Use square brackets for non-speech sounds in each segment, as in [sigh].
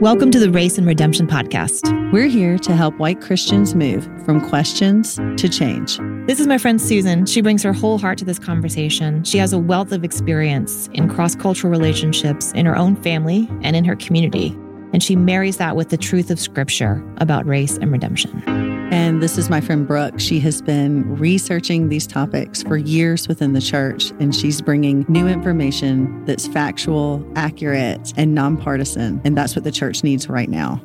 Welcome to the Race and Redemption Podcast. We're here to help white Christians move from questions to change. This is my friend Susan. She brings her whole heart to this conversation. She has a wealth of experience in cross cultural relationships in her own family and in her community. And she marries that with the truth of Scripture about race and redemption. And this is my friend Brooke. She has been researching these topics for years within the church, and she's bringing new information that's factual, accurate, and nonpartisan. And that's what the church needs right now.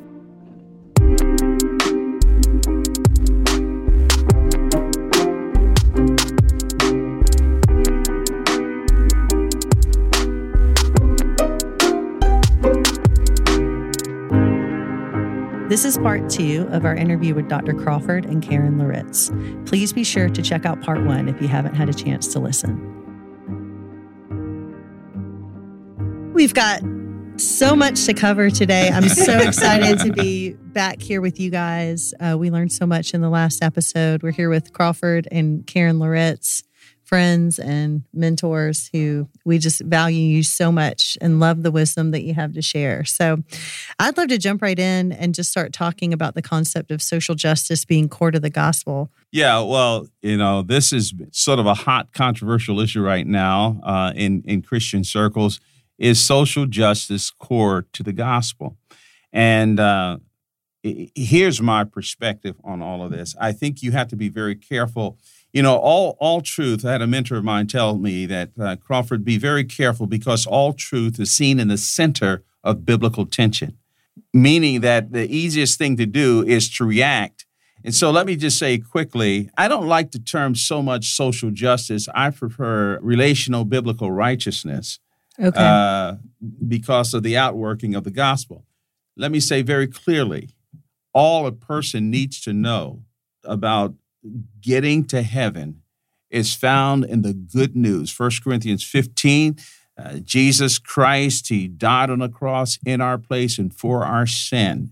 This is part two of our interview with Dr. Crawford and Karen Loritts. Please be sure to check out part one if you haven't had a chance to listen. We've got so much to cover today. I'm so [laughs] excited to be back here with you guys. Uh, we learned so much in the last episode. We're here with Crawford and Karen Loritts friends and mentors who we just value you so much and love the wisdom that you have to share. So I'd love to jump right in and just start talking about the concept of social justice being core to the gospel. Yeah, well, you know, this is sort of a hot, controversial issue right now uh, in in Christian circles. Is social justice core to the gospel? And uh, here's my perspective on all of this. I think you have to be very careful you know, all all truth. I had a mentor of mine tell me that uh, Crawford, be very careful because all truth is seen in the center of biblical tension, meaning that the easiest thing to do is to react. And so, let me just say quickly, I don't like the term so much social justice. I prefer relational biblical righteousness. Okay. Uh, because of the outworking of the gospel. Let me say very clearly, all a person needs to know about getting to heaven is found in the good news. 1 Corinthians 15, uh, Jesus Christ, He died on the cross in our place and for our sin.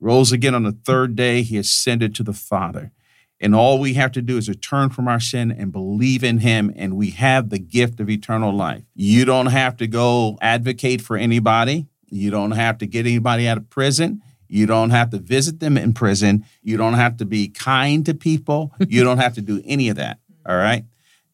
Rose again on the third day, He ascended to the Father. And all we have to do is return from our sin and believe in Him, and we have the gift of eternal life. You don't have to go advocate for anybody. You don't have to get anybody out of prison. You don't have to visit them in prison. You don't have to be kind to people. [laughs] you don't have to do any of that. All right.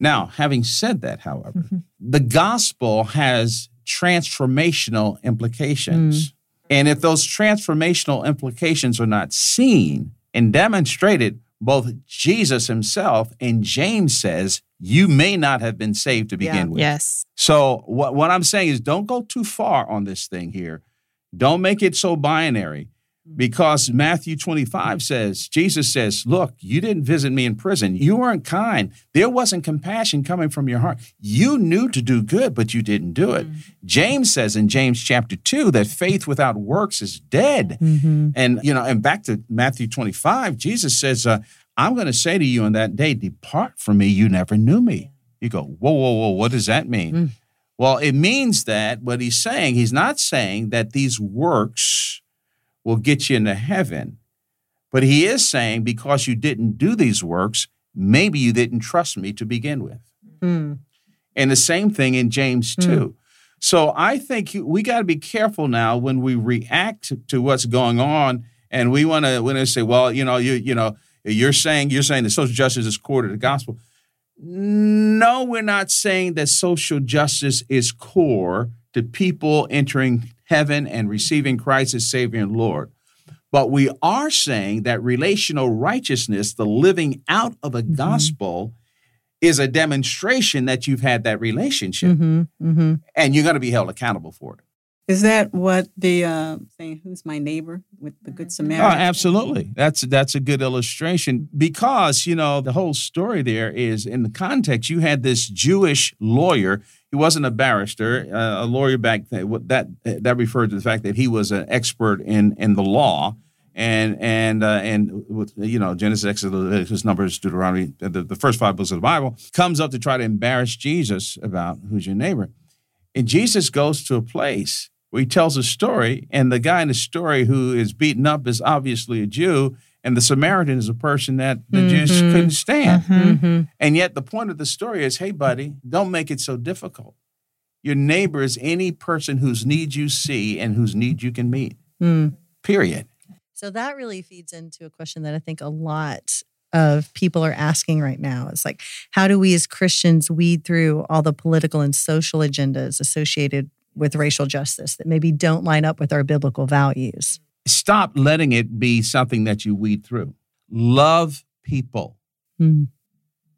Now, having said that, however, mm-hmm. the gospel has transformational implications. Mm. And if those transformational implications are not seen and demonstrated, both Jesus himself and James says, you may not have been saved to begin yeah. with. Yes. So, what, what I'm saying is don't go too far on this thing here. Don't make it so binary. Because Matthew 25 says, Jesus says, Look, you didn't visit me in prison. You weren't kind. There wasn't compassion coming from your heart. You knew to do good, but you didn't do it. Mm-hmm. James says in James chapter 2 that faith without works is dead. Mm-hmm. And, you know, and back to Matthew 25, Jesus says, uh, I'm going to say to you on that day, Depart from me, you never knew me. You go, Whoa, whoa, whoa, what does that mean? Mm. Well, it means that what he's saying, he's not saying that these works, will get you into heaven. But he is saying, because you didn't do these works, maybe you didn't trust me to begin with. Mm. And the same thing in James 2. Mm. So I think we got to be careful now when we react to what's going on, and we want to when they say, "Well, you know, you you know, you're saying you're saying that social justice is core to the gospel." No, we're not saying that social justice is core to people entering heaven and receiving Christ as Savior and Lord. But we are saying that relational righteousness, the living out of the mm-hmm. gospel, is a demonstration that you've had that relationship. Mm-hmm, mm-hmm. And you're going to be held accountable for it. Is that what the uh, saying, "Who's my neighbor?" with the Good mm-hmm. Samaritan? Oh, absolutely. That's that's a good illustration because you know the whole story there is in the context. You had this Jewish lawyer. He wasn't a barrister, uh, a lawyer back then. That that referred to the fact that he was an expert in in the law and and uh, and with you know Genesis, Exodus, Numbers, Deuteronomy, the, the first five books of the Bible, comes up to try to embarrass Jesus about who's your neighbor, and Jesus goes to a place where he tells a story, and the guy in the story who is beaten up is obviously a Jew, And the Samaritan is a person that the Jews Mhm. couldn't stand. Mhm. hmm And yet, the point of the story is hey, buddy, don't make it so difficult. Your neighbor is any person whose needs you see and whose needs you can meet, Mm. period. So that really feeds into a question that I think a lot of people are asking right now. It's like, how do we as Christians weed through all the political and social agendas associated with racial justice that maybe don't line up with our biblical values? Stop letting it be something that you weed through. Love people, Mm.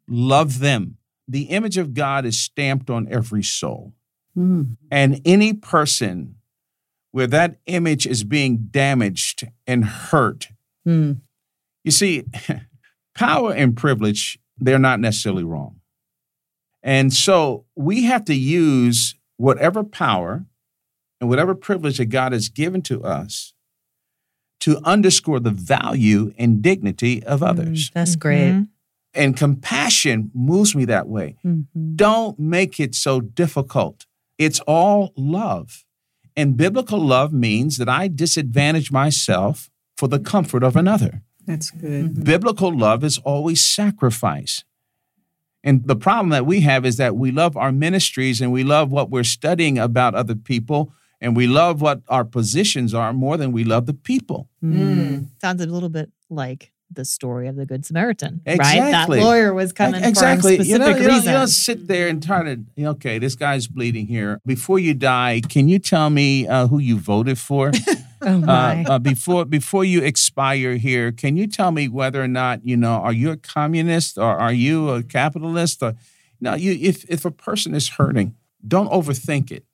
love them. The image of God is stamped on every soul. Mm. And any person where that image is being damaged and hurt, Mm. you see, [laughs] power and privilege, they're not necessarily wrong. And so we have to use whatever power and whatever privilege that God has given to us to underscore the value and dignity of others. Mm, That's great. Mhm. And compassion moves me that way. Mhm. Don't make it so difficult. It's all love. And biblical love means that I disadvantage myself for the comfort of another. That's good. Biblical love is always sacrifice. And the problem that we have is that we love our ministries and we love what we're studying about other people and we love what our positions are more than we love the people. Mm. Sounds a little bit like the story of the Good Samaritan, right? That lawyer was coming exactly. for a you know, you, don't, you don't sit there and try to. Okay, this guy's bleeding here. Before you die, can you tell me uh, who you voted for? [laughs] Oh uh, my. uh, before before you expire here, can you tell me whether or not you know are you a communist or are you a capitalist? Or no, you if if a person is hurting, don't overthink it.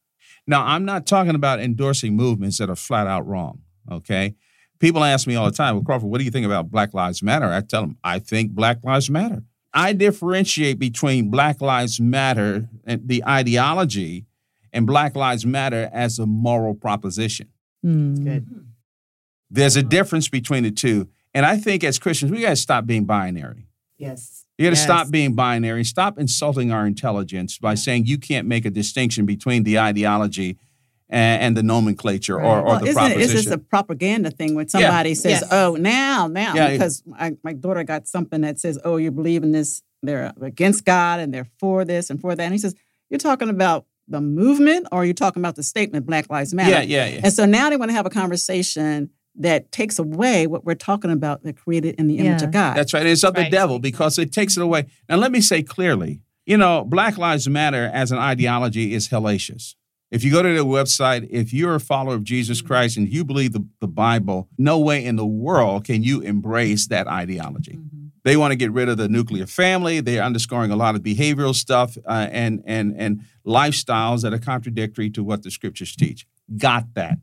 Now, I'm not talking about endorsing movements that are flat out wrong. Okay, people ask me all the time, "Well, Crawford, what do you think about Black Lives Matter?" I tell them, I think Black Lives Matter. I differentiate between Black Lives Matter and the ideology and Black Lives Matter as a moral proposition. Mm. Good. There's a difference between the two. And I think as Christians, we got to stop being binary. Yes. You got to Yes. stop being binary. Stop insulting our intelligence by saying you can't make a distinction between the ideology and, and the nomenclature or, Right. or Well, the isn't it, proposition. it's just a propaganda thing when somebody says, Yes. "Oh, now, now," Yeah. because I, my daughter got something that says, "Oh, you believe in this? They're against God and they're for this and for that." And he says, "You're talking about the movement, or you're talking about the statement Black Lives Matter?" yeah, yeah, yeah. And so now they want to have a conversation that takes away what we're talking about that created in the image Yeah. of God. That's right. And it's of the devil because it takes it away. Now, let me say clearly you know, Black Lives Matter as an ideology is hellacious. If you go to their website, if you're a follower of Jesus mm-hmm. Christ and you believe the, the Bible, no way in the world can you embrace that ideology. Mm-hmm. They want to get rid of the nuclear family. They're underscoring a lot of behavioral stuff uh, and and and lifestyles that are contradictory to what the scriptures teach. Got that.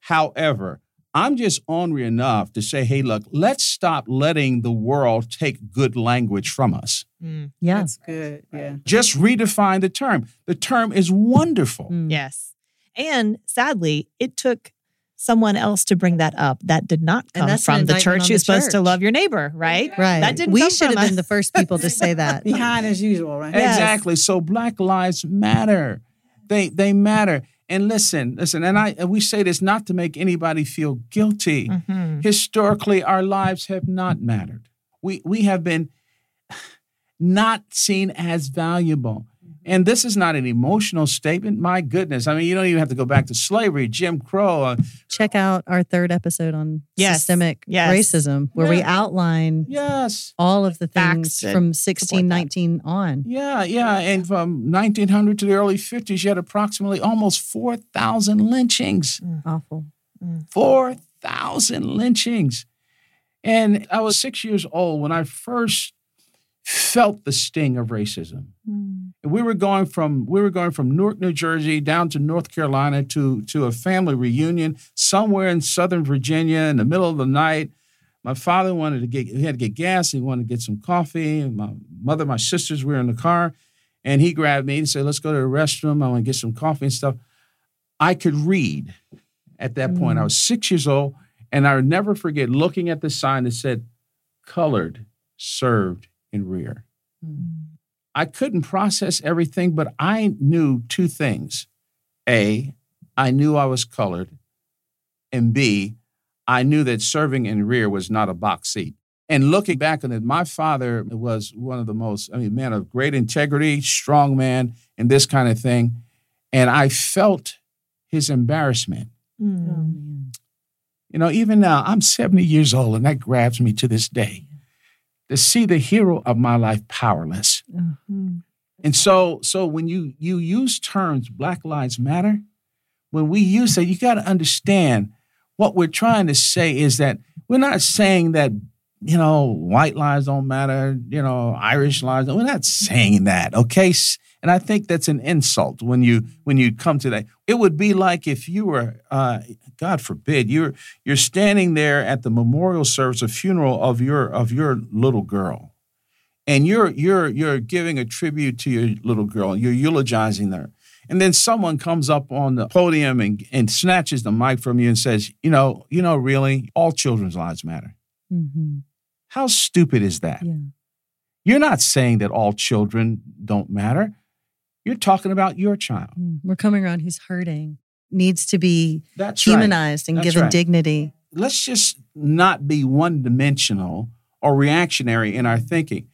However, I'm just ornery enough to say, hey, look, let's stop letting the world take good language from us. Mm, Yeah. That's good. Yeah. Just redefine the term. The term is wonderful. Mm. yes. And sadly, it took someone else to bring that up that did not come from the church. on You're supposed to love your neighbor, right? Right. That didn't we come should from have us. been the first people to say that. [laughs] Behind as usual, right? Yes. Exactly. So Black Lives Matter. They they matter. And listen, listen, and I and we say this not to make anybody feel guilty. Mhm. Historically, our lives have not mattered. We we have been [sighs] not seen as valuable. And this is not an emotional statement. My goodness. I mean, you don't even have to go back to slavery, Jim Crow. Uh, Check out our third episode on Yes. systemic Yes. racism, where we outline yes. all of the Facts things that from 1619 on. Yeah, yeah. And from 1900 to the early 50s, you had approximately almost 4,000 lynchings. Awful. 4,000 lynchings. And I was six years old when I first felt the sting of racism. Mm. We were going from we were going from Newark, New Jersey, down to North Carolina to to a family reunion somewhere in Southern Virginia in the middle of the night. My father wanted to get he had to get gas. He wanted to get some coffee. And my mother, my sisters were in the car, and he grabbed me and said, "Let's go to the restroom. I want to get some coffee and stuff." I could read at that point. I mm. was six years old, and I would never forget looking at the sign that said "colored served in rear." Mm. I couldn't process everything, but I knew two things. A, I knew I was colored. And B, I knew that serving in rear was not a box seat. And looking back on it, my father was one of the most, I mean, man of great integrity, strong man, and this kind of thing. And I felt his embarrassment. Mm. You know, even now, I'm 70 years old, and that grabs me to this day to see the hero of my life powerless. Mm. And so, so when you you use terms Black Lives Matter, when we use that, you got to understand what we're trying to say is that we're not saying that you know white lives don't matter, you know Irish lives. We're not saying that, okay? And I think that's an insult when you when you come to that. It would be like if you were, uh, God forbid, you're you're standing there at the memorial service, a funeral of your of your little girl, and you're you're you're giving a tribute to your little girl. You're eulogizing her, and then someone comes up on the podium and and snatches the mic from you and says, you know, you know, really, all children's lives matter. Mm-hmm. How stupid is that? Yeah. You're not saying that all children don't matter. You're talking about your child. We're coming around who's hurting, needs to be That's right. humanized and That's given right. dignity. let's just not be one dimensional or reactionary in our thinking.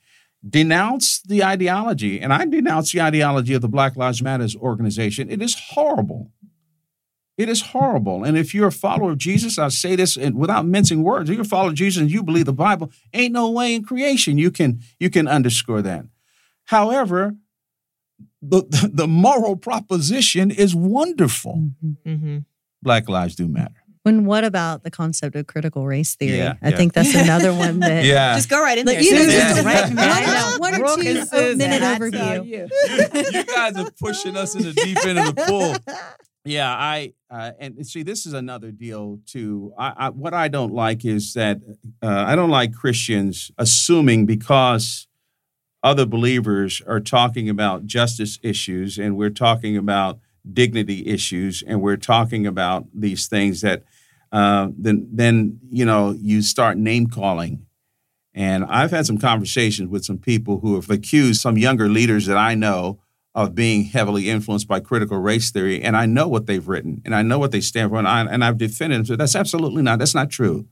Denounce the ideology, and I denounce the ideology of the Black Lives Matters organization. It is horrible. It is horrible. And if you're a follower of Jesus, I say this without mincing words, if you're a follower of Jesus and you believe the Bible, ain't no way in creation you can you can underscore that. However, the, the moral proposition is wonderful. Mhm. Mm-hmm. Black lives do matter. And what about the concept of critical race theory? Yeah, I yeah. think that's another one [laughs] that. Yeah. Just go right in Like, there. you know, Yeah. right- One- one or two and minute I overview. tell you. [laughs] you guys are pushing us in the deep end of the pool. Yeah, I uh, and see this is another deal too. I, I what I don't like is that uh, I don't like Christians assuming because other believers are talking about justice issues and we're talking about dignity issues and we're talking about these things that uh, then then you know you start name calling. And I've had some conversations with some people who have accused some younger leaders that I know of being heavily influenced by critical race theory, and I know what they've written, and I know what they stand for, and, I, and I've defended them. So that's absolutely not. That's not true.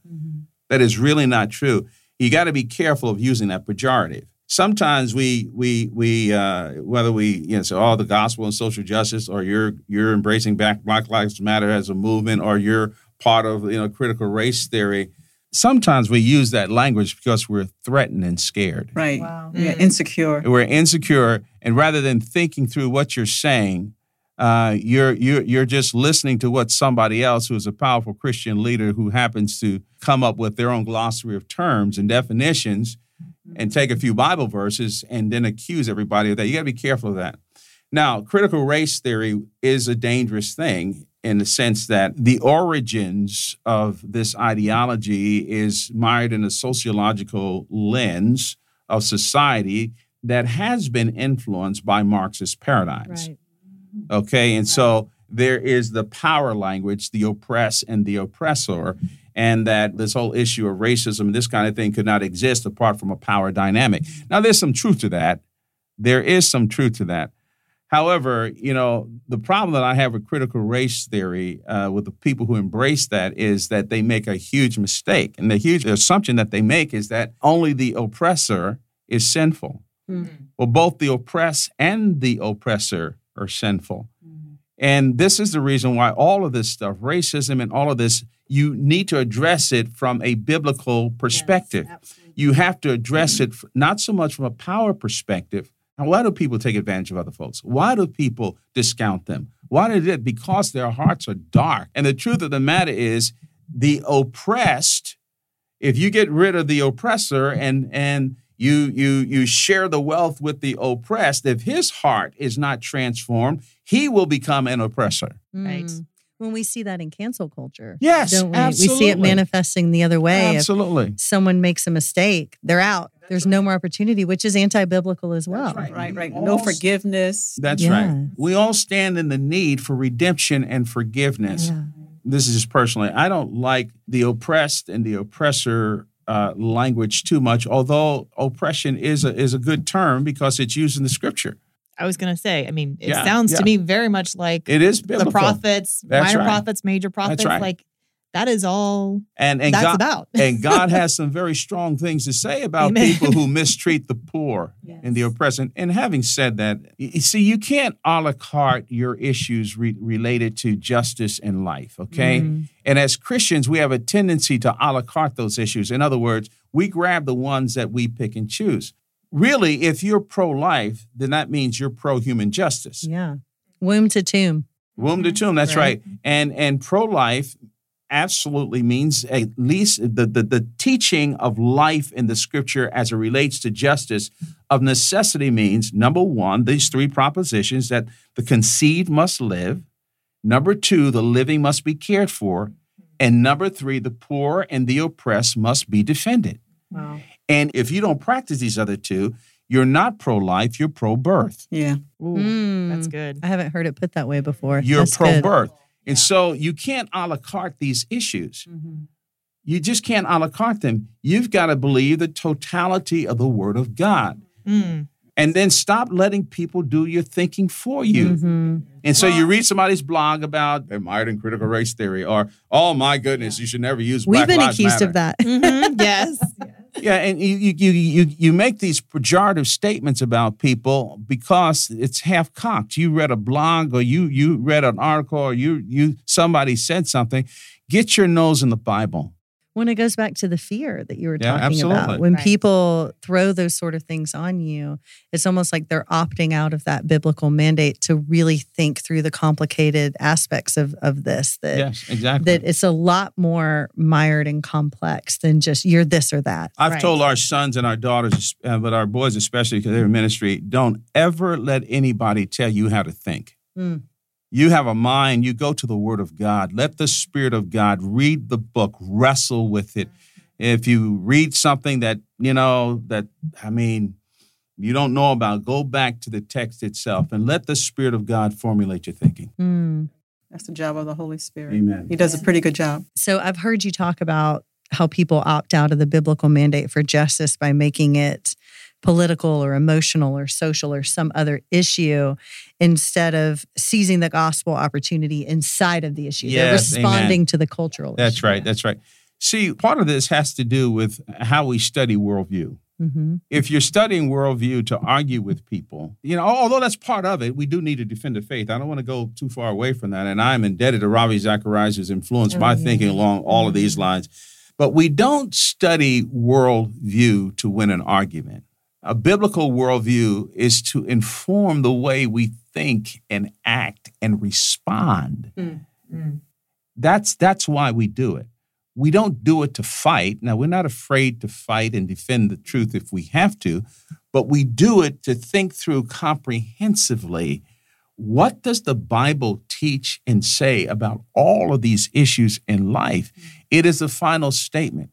That is really not true. You got to be careful of using that pejorative. Sometimes we we we uh, whether we you know so all the gospel and social justice, or you're you're embracing Black Black Lives Matter as a movement, or you're part of you know critical race theory. Sometimes we use that language because we're threatened and scared. Right. Wow. Yeah, Mm. insecure. We're insecure, and rather than thinking through what you're saying, uh, you're you're you're just listening to what somebody else, who is a powerful Christian leader, who happens to come up with their own glossary of terms and definitions, and take a few Bible verses and then accuse everybody of that. You got to be careful of that. Now, critical race theory is a dangerous thing in the sense that the origins of this ideology is mired in a sociological lens of society that has been influenced by Marxist paradigms. Right. Okay. And so there is the power language, the oppress and the oppressor, and that this whole issue of racism, this kind of thing could not exist apart from a power dynamic. Now, there's some truth to that. There is some truth to that. However, you know, the problem that I have with critical race theory uh, with the people who embrace that is that they make a huge mistake. And the huge assumption that they make is that only the oppressor is sinful. Well, both the oppressed and the oppressor are sinful. And this is the reason why all of this stuff, racism and all of this, you need to address it from a biblical perspective. you have to address it not so much from a power perspective. Now, why do people take advantage of other folks? Why do people discount them? Why do it? Because their hearts are dark. And the truth of the matter is, the oppressed, if you get rid of the oppressor and and you you you share the wealth with the oppressed, if his heart is not transformed, he will become an oppressor. Mm. Right. When we see that in cancel culture, Yes, don't we? We see it manifesting the other way. If Absolutely. someone makes a mistake, they're out. There's no more opportunity, which is anti-biblical as well. right. Right, right. We No all- forgiveness. That's Yes. right. We all stand in the need for redemption and forgiveness. Yeah. This is just personally. I don't like the oppressed and the oppressor uh, language too much, although oppression is a, is a good term because it's used in the scripture. I was going to say, I mean, it Yeah, sounds yeah. to me very much like It is the prophets, That's minor right. prophets, major prophets. right. Like that is all And and that's God about. and God has [laughs] some very strong things to say about Amen. people who mistreat the poor and the oppressed. And, and having said that, you see, you can't a la carte your issues re- related to justice and life, okay? Mm. And as Christians, we have a tendency to a la carte those issues. In other words, we grab the ones that we pick and choose. Really, if you're pro life, then that means you're pro human justice. Yeah. Womb to tomb. Womb to mm-hmm. tomb, that's right. Right. And and pro life absolutely means at least the, the the teaching of life in the scripture as it relates to justice of necessity means number one, these three propositions that the conceived must live, number two, the living must be cared for, and number three, the poor and the oppressed must be defended. Wow. And if you don't practice these other two, you're not pro life, you're pro birth. Yeah. Ooh, Mm. That's good. I haven't heard it put that way before. You're pro birth. And so you can't a la carte these issues. You just can't a la carte them. You've got to believe the totality of the Word of God. Mm. And then stop letting people do your thinking for you. Mhm. And so you read somebody's blog about admired and critical race theory, or oh my goodness, you should never use We've Black been Lives accused Matter. of that. Mhm, Yes. [laughs] Yeah, and you you you you make these pejorative statements about people because it's half cocked. You read a blog or you you read an article or you you somebody said something. Get your nose in the Bible. When it goes back to the fear that you were Yeah, talking absolutely. about when Right. people throw those sort of things on you it's almost like they're opting out of that biblical mandate to really think through the complicated aspects of of this that Yes, exactly. that it's a lot more mired and complex than just you're this or that I've Right. told our sons and our daughters, uh, but our boys especially because they're in ministry, don't ever let anybody tell you how to think. Mm. You have a mind, you go to the Word of God. Let the Spirit of God read the book, wrestle with it. If you read something that, you know, that, I mean, you don't know about, go back to the text itself and let the Spirit of God formulate your thinking. Mm. That's the job of the Holy Spirit. Amen. He does a pretty good job. so i've heard you talk about how people opt out of the biblical mandate for justice by making it political or emotional or social or some other issue instead of seizing the gospel opportunity inside of the issue. They're Yes, amen. responding to the cultural That's issue. right. That's right. See, part of this has to do with how we study worldview. Mm-hmm. if you're studying worldview to argue with people, you know, although that's part of it, we do need to defend the faith. I don't want to go too far away from that. And I'm indebted to Ravi Zacharias, who's influenced Oh, my yeah. thinking along all of these lines. But we don't study worldview to win an argument. A biblical worldview is to inform the way we think and act and respond. Mm, mm. That's that's why we do it. We don't do it to fight. Now, we're not afraid to fight and defend the truth if we have to, but we do it to think through comprehensively what does the Bible teach and say about all of these issues in life? Mm. It is the final statement.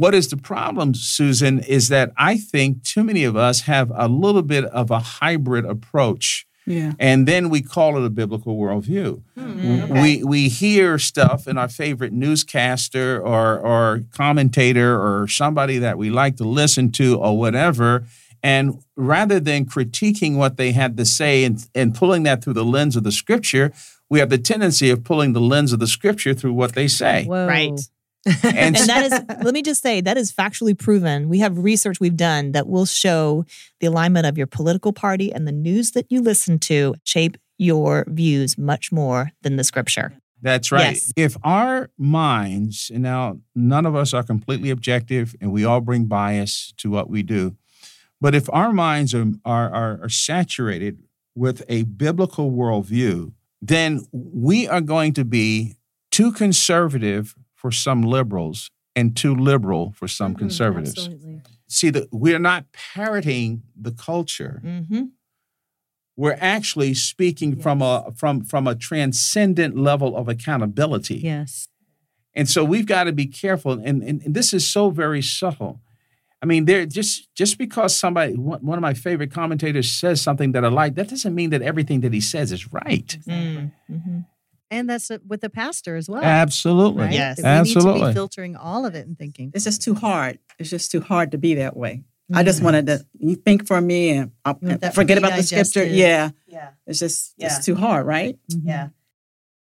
What is the problem, Susan, is that I think too many of us have a little bit of a hybrid approach Yeah. and then we call it a biblical worldview. Hmm, we we hear stuff in our favorite newscaster or or commentator or somebody that we like to listen to or whatever, and rather than critiquing what they had to say and, and pulling that through the lens of the scripture, we have the tendency of pulling the lens of the scripture through what they say. Whoa. Right. And, and that is let me just say that is factually proven we have research we've done that will show the alignment of your political party and the news that you listen to shape your views much more than the scripture That's right. Yes. If our minds, and now none of us are completely objective and we all bring bias to what we do, but if our minds are, are, are, are saturated with a biblical worldview, then we are going to be too conservative for some liberals and too liberal for some conservatives. Absolutely. See, that we're not parroting the culture mm-hmm. we're actually speaking from a from from a transcendent level of accountability Yes. and so we've got to be careful and, and, and this is so very subtle i mean there just just because somebody one one of my favorite commentators says something that i like that doesn't mean that everything that he says is right Mm-hmm. And that's uh, with the pastor as well. absolutely Right? Yes. That we need to Absolutely. be filtering all of it and thinking. It's just too hard. It's just too hard to be that way. I just wanted to you think for me and I'll You want that forget about the scripture. Yeah. yeah It's just Yeah. it's too hard, right? Mhm.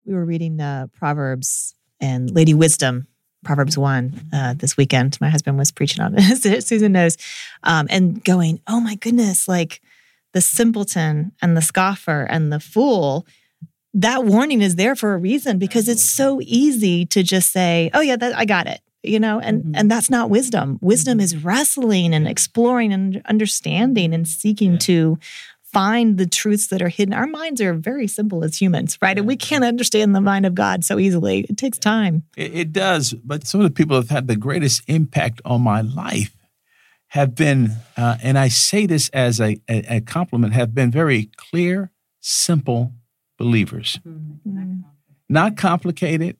we were reading uh, proverbs and Lady Wisdom, Proverbs 1, uh, this weekend. My husband was preaching on it, [laughs] Susan knows, um, and going, oh my goodness, like the simpleton and the scoffer and the fool. That warning is there for a reason because it's so easy to just say, "Oh yeah, that, I got it," you know, and Mhm. and that's not wisdom. Wisdom is wrestling and exploring and understanding and seeking Yeah. to find the truths that are hidden. Our minds are very simple as humans, right? And we can't understand the mind of God so easily. It takes time. It, it does, but some of the people that have had the greatest impact on my life have been, uh, and I say this as a, a, a compliment, have been very clear, simple believers, Mm. not complicated.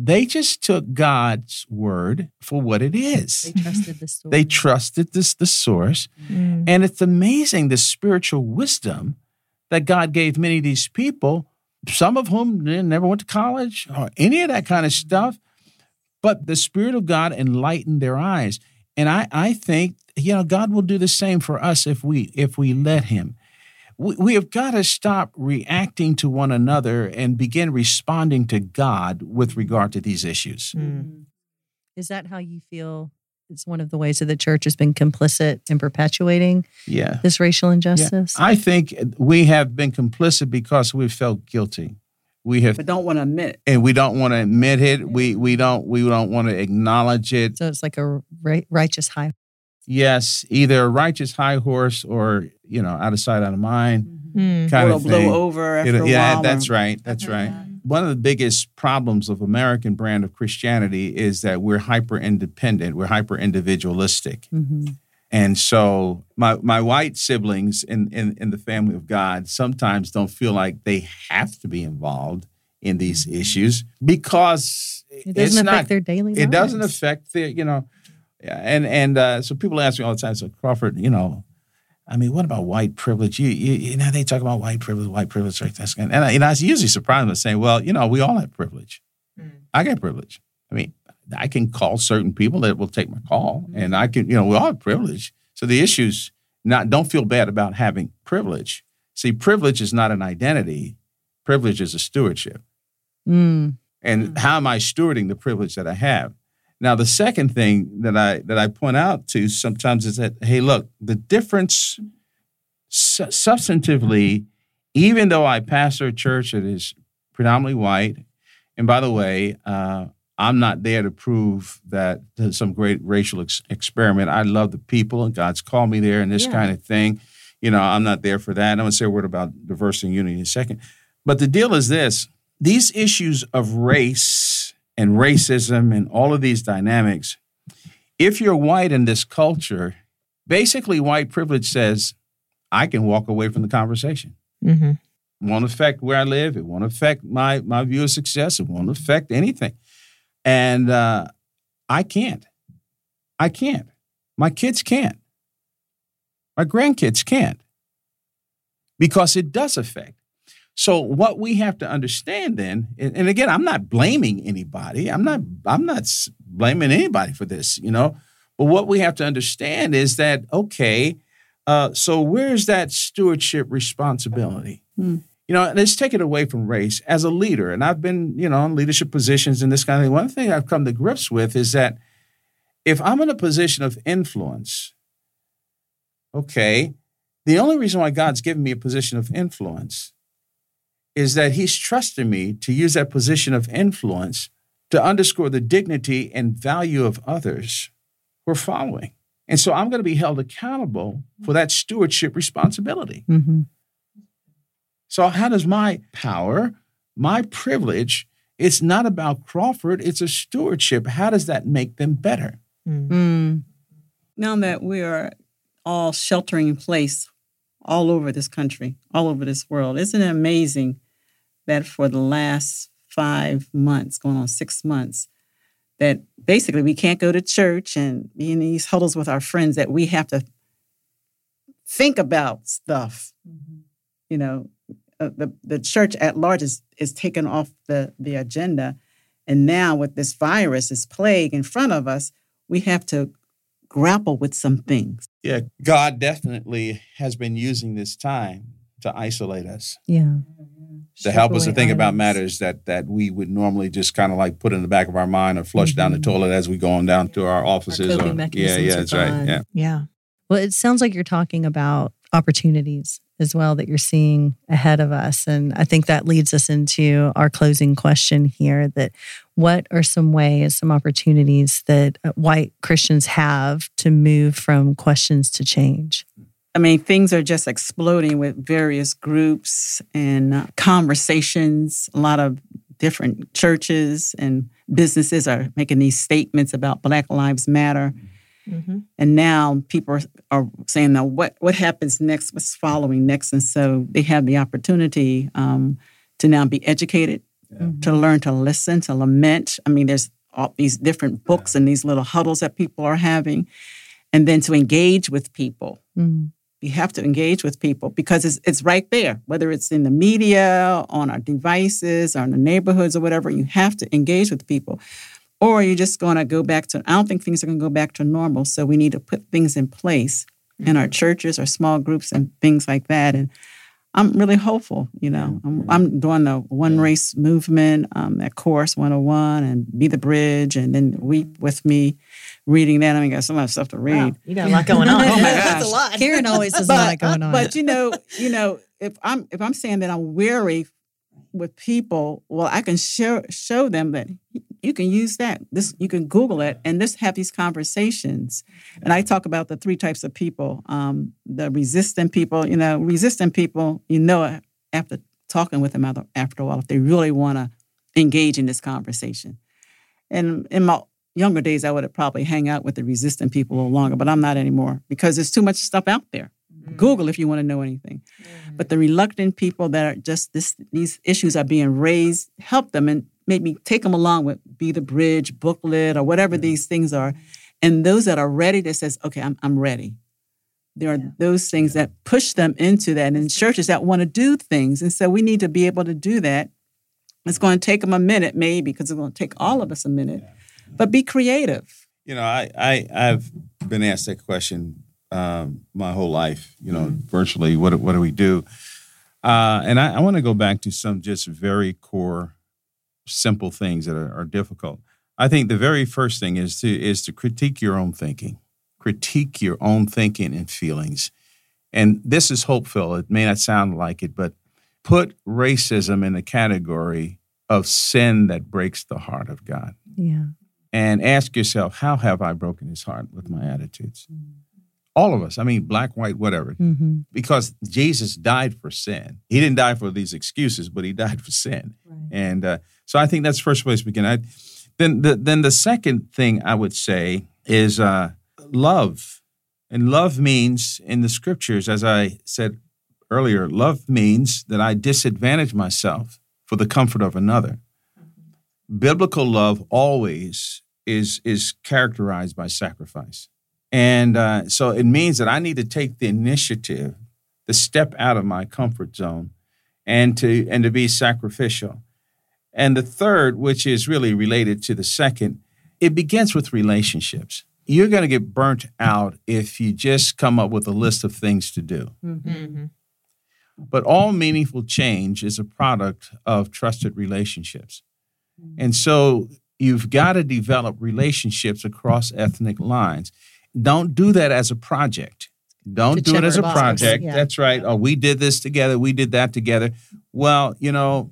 They just took God's word for what it is. They trusted the story. [laughs] They trusted this the source, Mm. and it's amazing the spiritual wisdom that God gave many of these people, some of whom never went to college or any of that kind of stuff. But the Spirit of God enlightened their eyes. And I, I think, you know, God will do the same for us if we if we let him. We, we have got to stop reacting to one another and begin responding to God with regard to these issues. Mm. Is that how you feel? It's one of the ways that the church has been complicit in perpetuating Yeah. this racial injustice. I think we have been complicit because we felt guilty. We have but don't want to admit. and we don't want to admit it. We we don't we don't want to acknowledge it. so it's like a ri- righteous high. Yes, either righteous high horse or you know out of sight, out of mind Mm. kind or of it'll thing. blow over after It'll- a yeah, while. that's or- right. That's I've right. that. One of the biggest problems of American brand of Christianity is that we're hyper independent. We're hyper individualistic. Mhm. And so my my white siblings in, in in the family of God sometimes don't feel like they have to be involved in these issues because It doesn't affect not their daily lives. it doesn't affect their you know yeah, and and uh, so people ask me all the time so Crawford you know I mean what about white privilege you you, you know they talk about white privilege white privilege right that's and I, and I usually surprise them by saying well you know we all have privilege I got privilege I mean I can call certain people that will take my call, and I can, you know, we all have privilege. So the issues not don't feel bad about having privilege. See, privilege is not an identity. Privilege is a stewardship. Mm. And how am I stewarding the privilege that I have? Now, the second thing that I that I point out to sometimes is that, hey, look, the difference su- substantively, even though I pastor a church that is predominantly white, and by the way, uh, I'm not there to prove that there's some great racial ex- experiment. I love the people, and God's called me there, and this Yeah. kind of thing. You know, I'm not there for that. I'm going to say a word about diversity and unity in a second. But the deal is this these issues of race and racism and all of these dynamics, if you're white in this culture, basically white privilege says, I can walk away from the conversation. hmm won't affect where I live. It won't affect my my view of success. It won't affect anything. And uh, I can't. I can't. My kids can't. My grandkids can't. Because it does affect. So what we have to understand then, and, and again, I'm not blaming anybody. I'm not. I'm not blaming anybody for this. You know. But what we have to understand is that okay. Uh, so where's that stewardship responsibility? Hmm. You know, let's take it away from race. As a leader, and I've been, you know, in leadership positions and this kind of thing. One thing I've come to grips with is that if I'm in a position of influence, okay, the only reason why God's given me a position of influence is that He's trusted me to use that position of influence to underscore the dignity and value of others who are following. And so I'm going to be held accountable for that stewardship responsibility. hmm So, how does my power, my privilege, it's not about Crawford, it's a stewardship. How does that make them better? Mm. Mm. now that we are all sheltering in place all over this country, all over this world, isn't it amazing that for the last five months, going on six months, that basically we can't go to church and be in these huddles with our friends, that we have to think about stuff. You know, uh, the, the church at large is, is taken off the, the agenda. And now with this virus, this plague in front of us, we have to grapple with some things. Yeah, God definitely has been using this time to isolate us. Yeah. to help us to think about matters that that we would normally just kind of like put in the back of our mind or flush down the Mhm. toilet as we go on down to our offices. coping or, yeah, yeah, that's right. Yeah. Yeah. Well, it sounds like you're talking about opportunities as well that you're seeing ahead of us. And I think that leads us into our closing question here that what are some ways, some opportunities that uh, white Christians have to move from questions to change? I mean, things are just exploding with various groups and uh, conversations. A lot of different churches and businesses are making these statements about Black Lives Matter. Mm-hmm. And now people are, are saying, now what, what happens next? What's following next? And so they have the opportunity um, to now be educated, to learn to listen, to lament. I mean, there's all these different books and these little huddles that people are having, and then to engage with people. Mm. You have to engage with people because it's, it's right there, whether it's in the media, on our devices, or in the neighborhoods, or whatever. You have to engage with people. Or you're just going to go back to, I don't think things are going to go back to normal. So we need to put things in place in our churches or small groups and things like that. And I'm really hopeful, you know. I'm, I'm doing the one race movement, um, that course 101 and Be the Bridge, and then Weep with Me, reading that. I mean, I got so much stuff to read. You got a lot going on. [laughs] Oh my That's a lot. Karen always has a lot going on. But you know, you know, if I'm if I'm saying that I'm weary with people, well, I can show show them that you can use that. This you can Google it and just have these conversations. And I talk about the three types of people: um, the resistant people. You know, resistant people. You know, after talking with them after, after a while, if they really want to engage in this conversation. And in my younger days, I would have probably hang out with the resistant people a little longer, but I'm not anymore because there's too much stuff out there. Mm. Google if you want to know anything. Mm. But the reluctant people that are just this, these issues are being raised, help them and maybe take them along with Be the Bridge booklet or whatever these things are. And those that are ready that says, okay, I'm, I'm ready. There are those things that push them into that and churches that want to do things. And so we need to be able to do that. It's going to take them a minute, maybe, because it's going to take all of us a minute. But be creative. You know, I, I I've been asked that question um, my whole life. You know, virtually, what what do we do? Uh, and I, I want to go back to some just very core, simple things that are, are difficult. I think the very first thing is to is to critique your own thinking, critique your own thinking and feelings. And this is hopeful. It may not sound like it, but put racism in the category of sin that breaks the heart of God yeah. And ask yourself, how have I broken his heart with my attitudes? All of us, I mean, black, white, whatever, Mm-hmm. because Jesus died for sin. He didn't die for these excuses, but he died for sin. And uh, so I think that's the first place to begin. I, then, the, then the second thing I would say is uh, love. And love means, in the scriptures, as I said earlier, love means that I disadvantage myself for the comfort of another. Biblical love always is, is characterized by sacrifice. And uh, so it means that I need to take the initiative to step out of my comfort zone and to, and to be sacrificial. And the third, which is really related to the second, it begins with relationships. You're going to get burnt out if you just come up with a list of things to do. Mm-hmm. But all meaningful change is a product of trusted relationships. And so you've got to develop relationships across ethnic lines. Don't do that as a project. Don't do it as a box, project. yeah. That's right. Oh, we did this together. We did that together. Well, you know,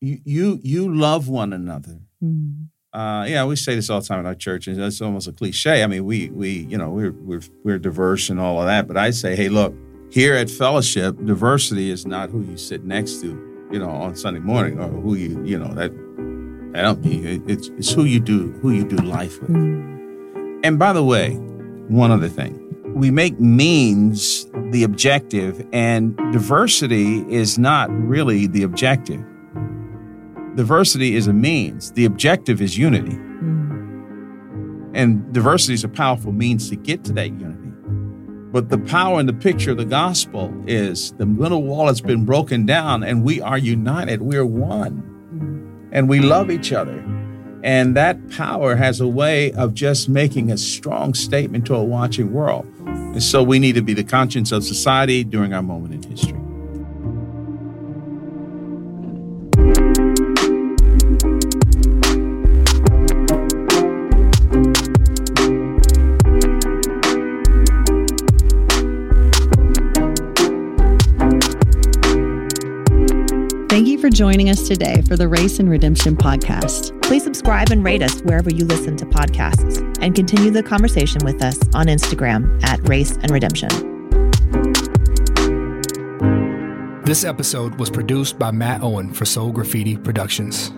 you you, you love one another. Mm. Uh, yeah, we say this all the time in our church, and it's almost a cliche. I mean, we we you know we're we're we're diverse and all of that, but I say, hey, look, here at Fellowship, diversity is not who you sit next to, you know, on Sunday morning, or who you you know that I don't mean it's it's who you do who you do life with. And by the way, one other thing. We make means the objective, and diversity is not really the objective. Diversity is a means. The objective is unity. Mm. And diversity is a powerful means to get to that unity. But the power in the picture of the gospel is the middle wall has been broken down and we are united. We're one. And we love each other. And that power has a way of just making a strong statement to a watching world. And so we need to be the conscience of society during our moment in history. For joining us today for the Race and Redemption podcast. Please subscribe and rate us wherever you listen to podcasts and continue the conversation with us on Instagram at Race and Redemption. This episode was produced by Matt Owen for Soul Graffiti Productions.